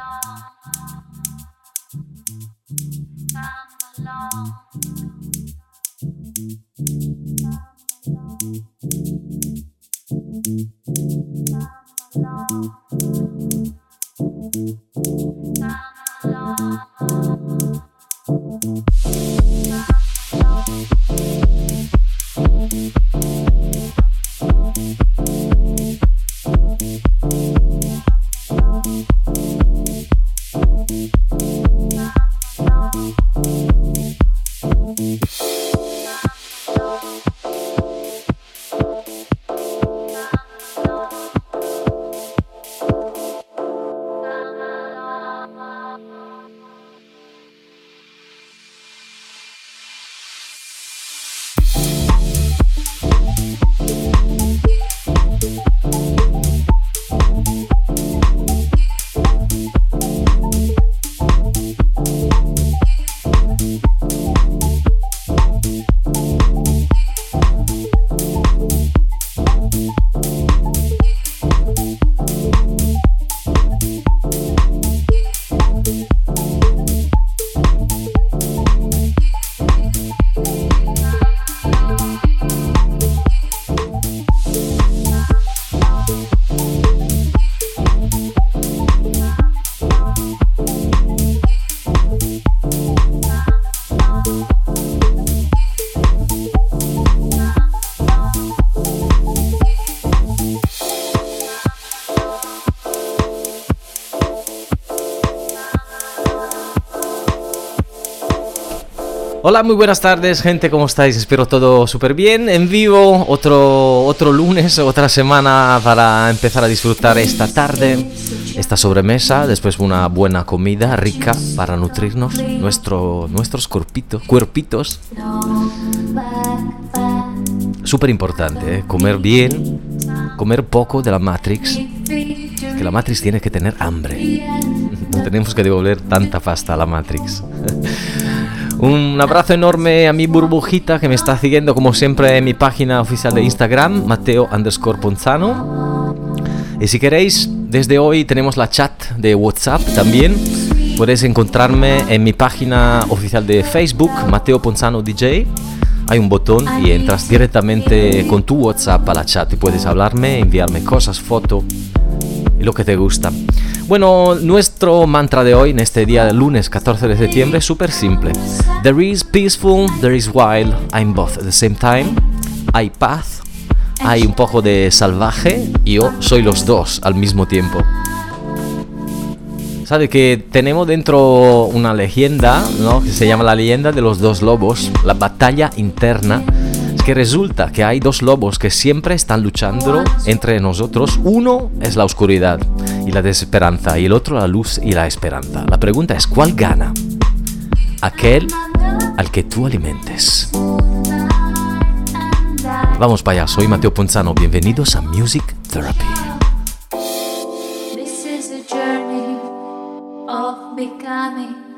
along. Come along. Hola, muy buenas tardes, gente, ¿cómo estáis? Espero todo súper bien. En vivo, otro, otro lunes, otra semana para empezar a disfrutar esta tarde, esta sobremesa, después una buena comida rica para nutrirnos, nuestro, nuestros cuerpitos, cuerpitos. Súper importante, ¿eh? comer bien, comer poco de la Matrix, que la Matrix tiene que tener hambre. No tenemos que devolver tanta pasta a la Matrix. Un abrazo enorme a mi burbujita que me está siguiendo como siempre en mi página oficial de Instagram, Mateo underscore Ponzano. Y si queréis, desde hoy tenemos la chat de WhatsApp también. Puedes encontrarme en mi página oficial de Facebook, Mateo Ponzano DJ. Hay un botón y entras directamente con tu WhatsApp a la chat y puedes hablarme, enviarme cosas, fotos y lo que te gusta. Bueno, nuestro mantra de hoy en este día de lunes 14 de septiembre es súper simple. There is peaceful, there is wild, I'm both at the same time. Hay paz, hay un poco de salvaje y yo soy los dos al mismo tiempo. ¿Sabe que tenemos dentro una leyenda, ¿no? Que se llama la leyenda de los dos lobos, la batalla interna que resulta que hay dos lobos que siempre están luchando entre nosotros. Uno es la oscuridad y la desesperanza y el otro la luz y la esperanza. La pregunta es, ¿cuál gana? Aquel al que tú alimentes. Vamos para allá, soy Mateo Ponzano, bienvenidos a Music Therapy. This is the journey of becoming.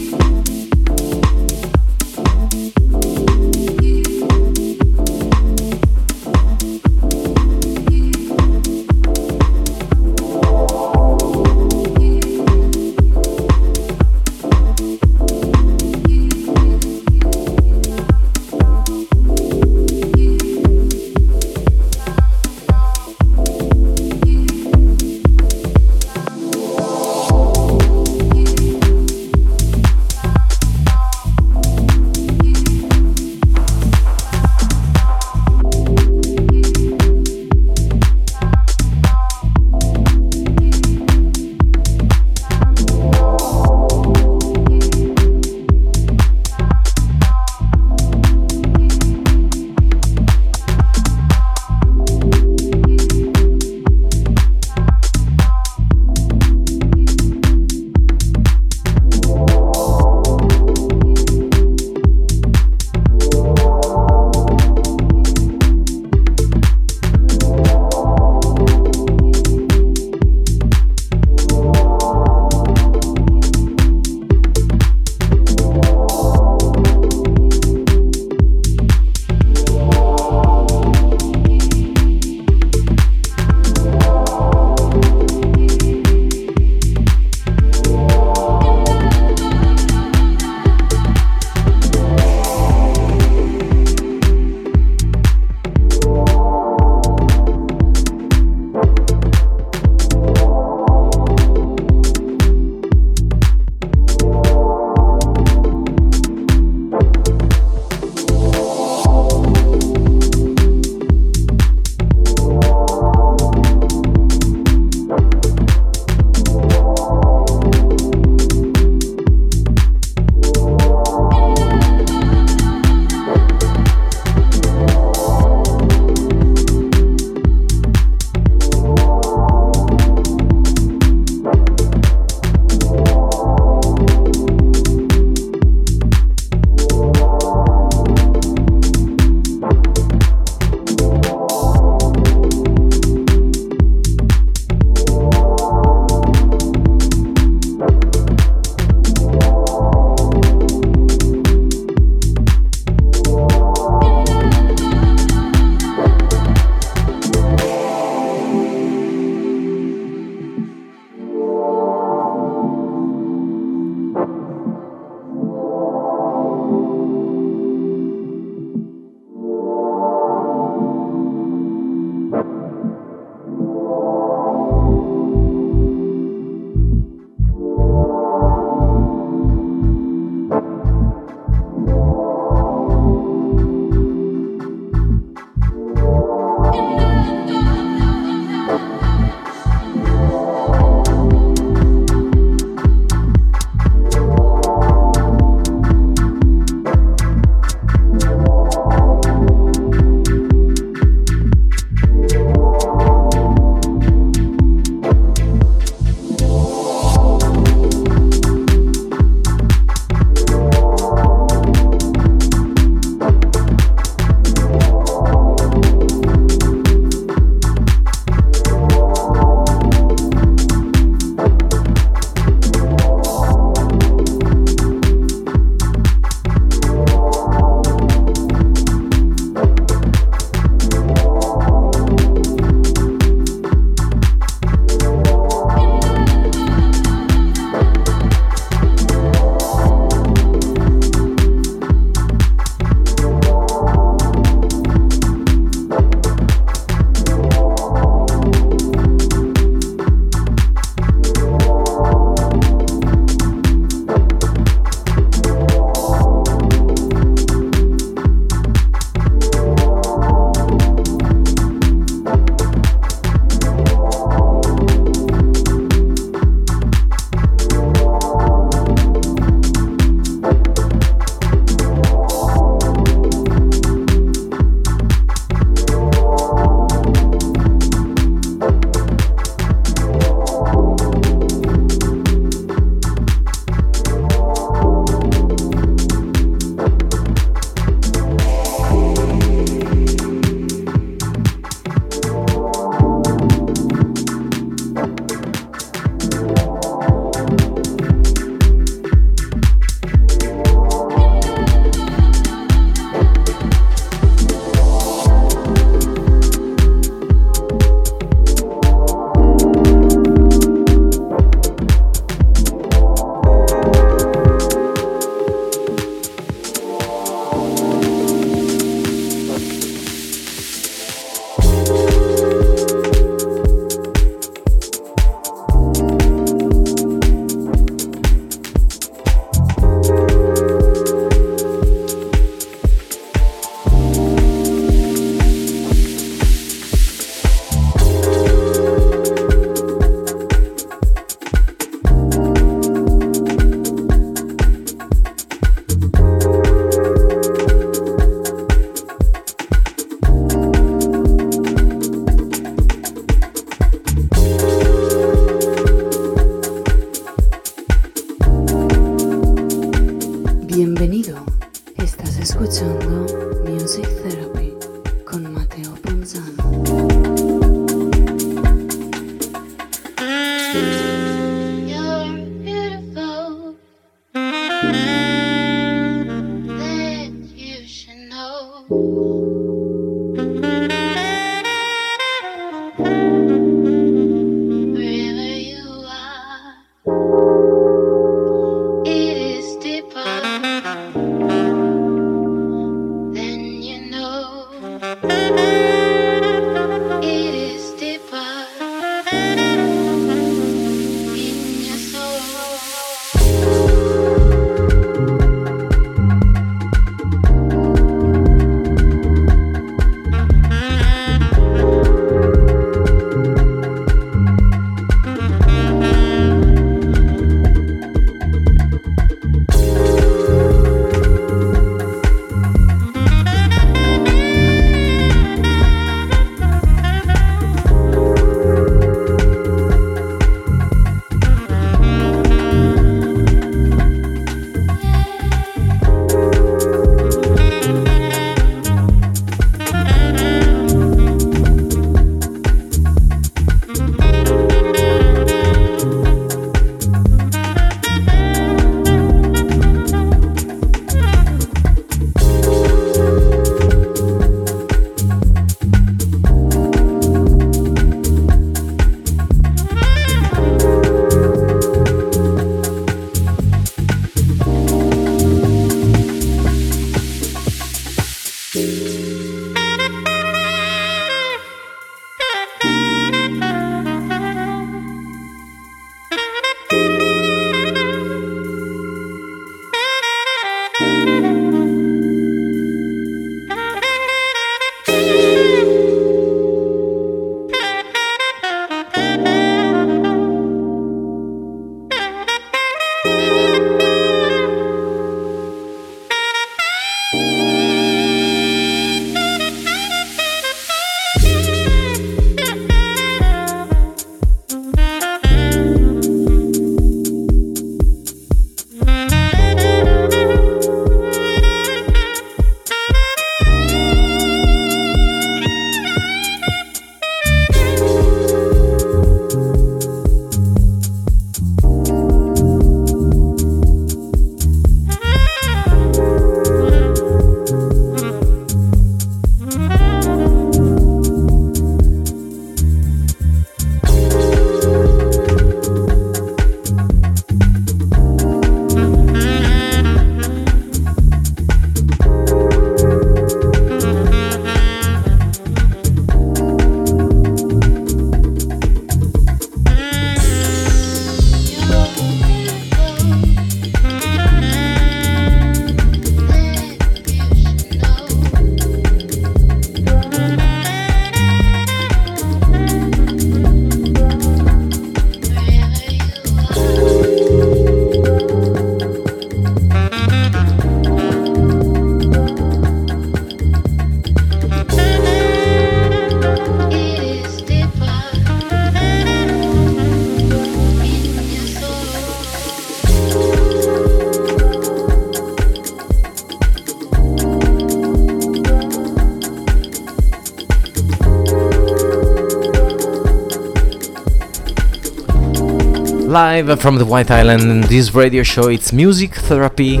Live from the White Island, this radio show, it's Music Therapy.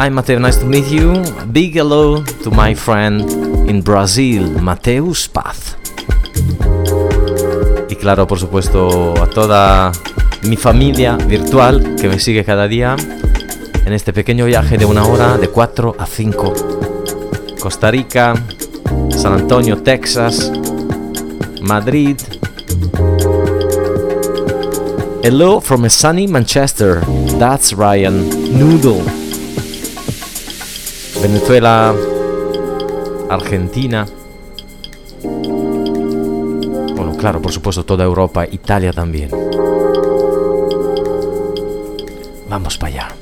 I'm Mateo, nice to meet you. Big hello to my friend in Brazil, Mateus Paz. Y claro, por supuesto, a toda mi familia virtual que me sigue cada día en este pequeño viaje de una hora, de 4 a 5. Costa Rica, San Antonio, Texas, Madrid, Hello from a sunny Manchester. That's Ryan Noodle. Venezuela, Argentina. Bueno, claro, por supuesto, toda Europa, Italia también. Vamos para allá.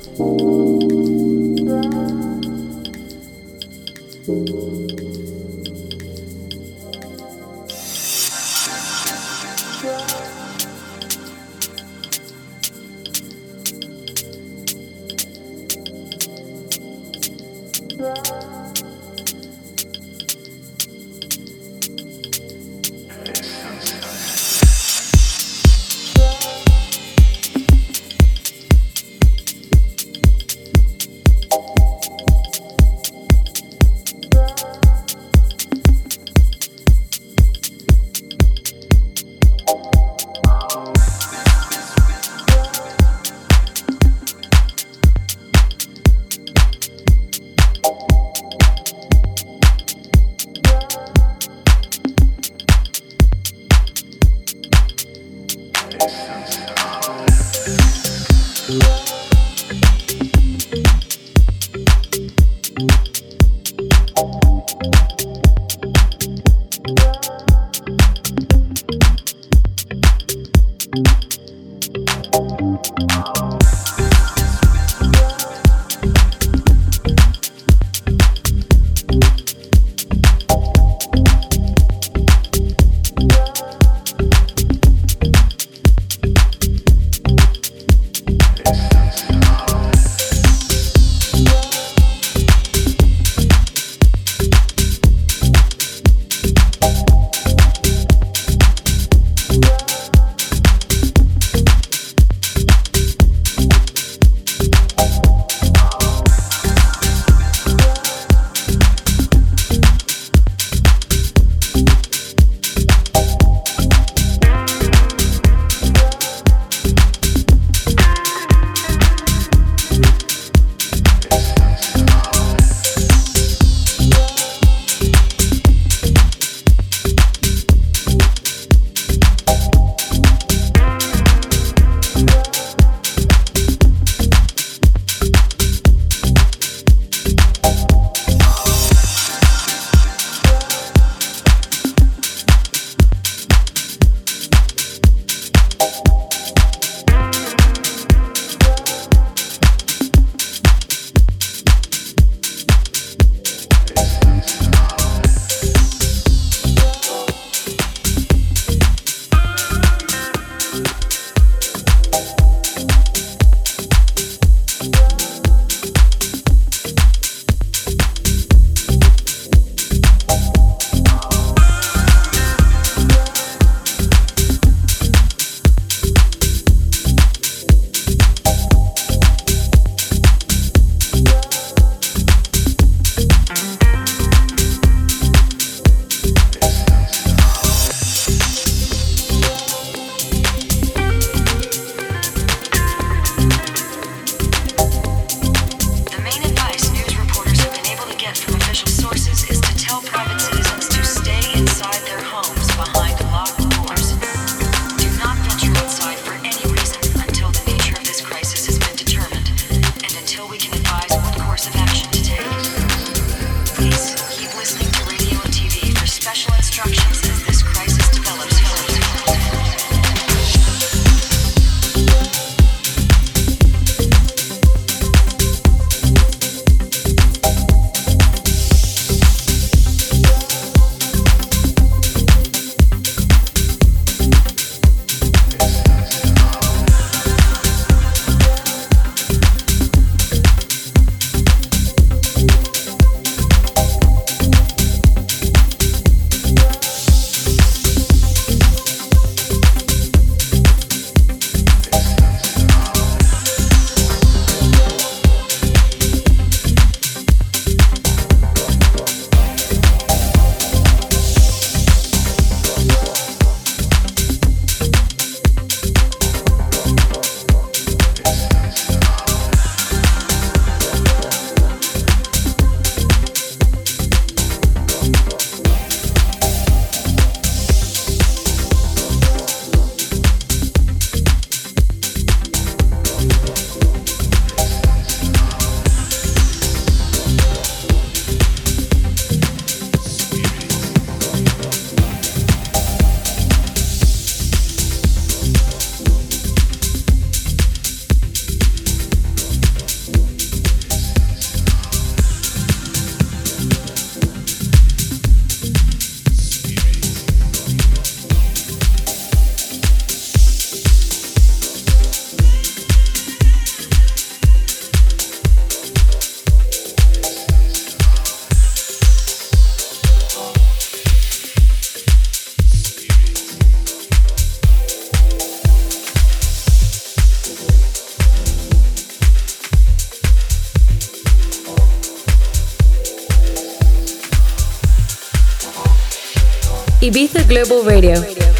Ibiza Global Radio,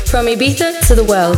from Ibiza to the world.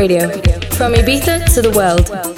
Radio. From Ibiza to the world.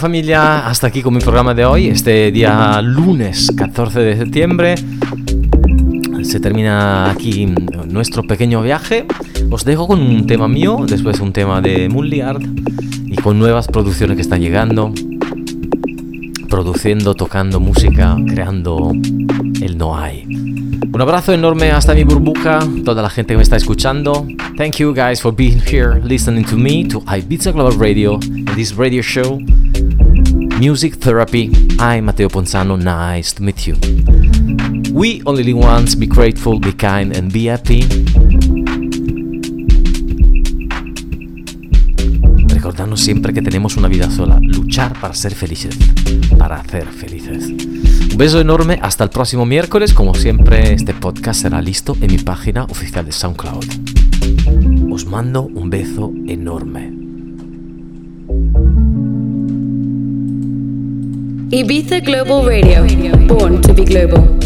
Familia, hasta aquí con mi programa de hoy, este día lunes 14 de septiembre. Se termina aquí nuestro pequeño viaje. Os dejo con un tema mío, después un tema de Mulliard y con nuevas producciones que están llegando. Produciendo, tocando música, creando el no hay. Un abrazo enorme hasta mi burbuja, toda la gente que me está escuchando. Thank you guys for being here, listening to me, to Ibiza Global Radio, in this radio show. Music Therapy. I'm Matteo Ponzano, nice to meet you. We only live once, be grateful, be kind, and be happy. Recordando siempre que tenemos una vida sola, luchar para ser felices, para hacer felices. Un beso enorme, hasta el próximo miércoles. Como siempre, este podcast será listo en mi página oficial de SoundCloud. Os mando un beso enorme. Ibiza Global Radio, born to be global.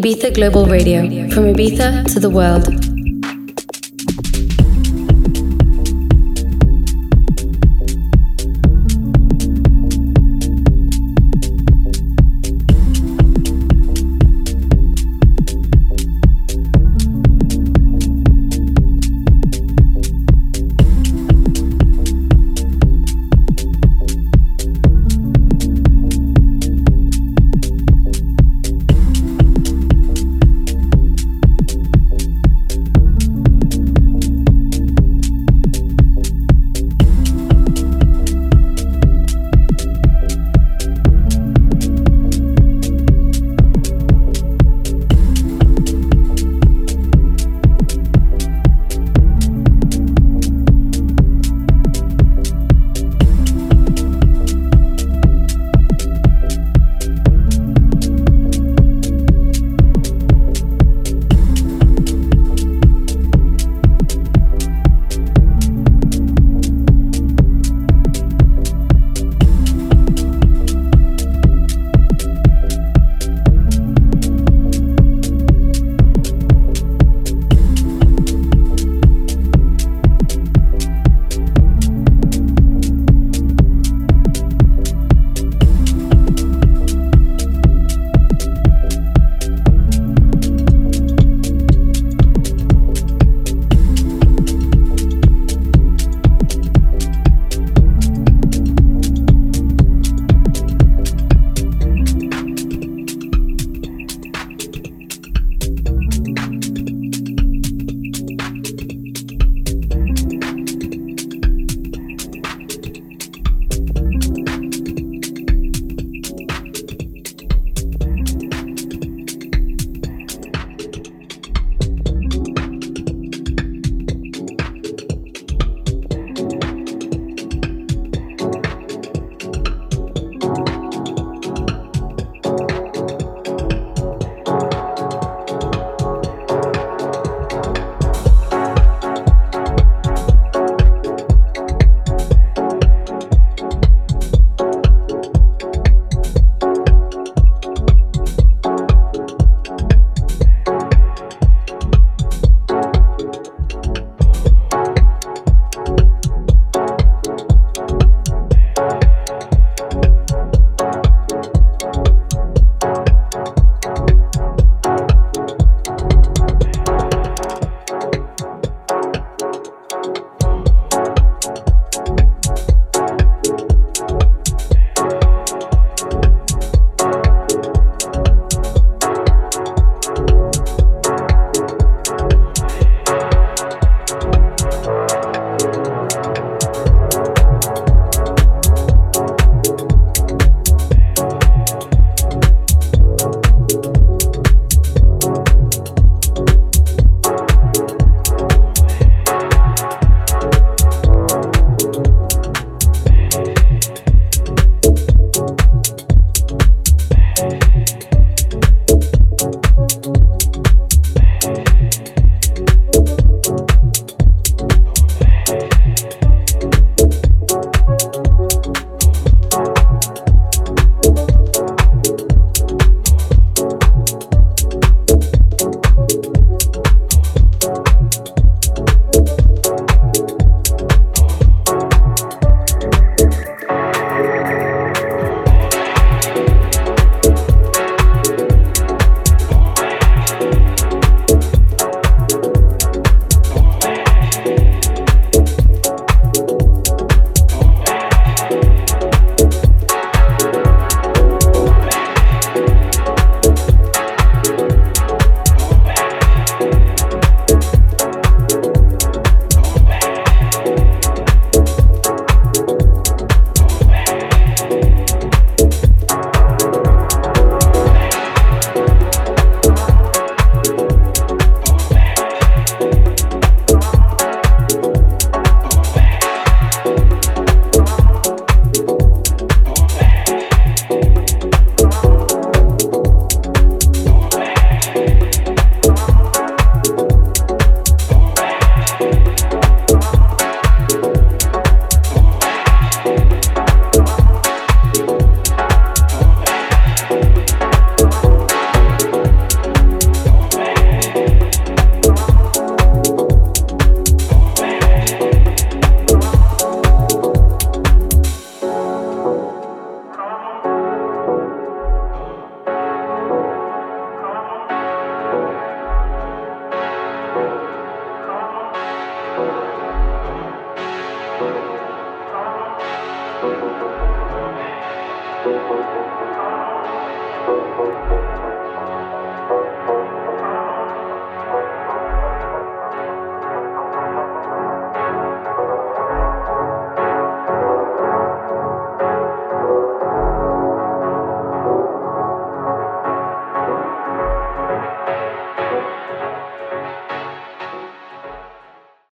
Ibiza Global Radio, from Ibiza to the world.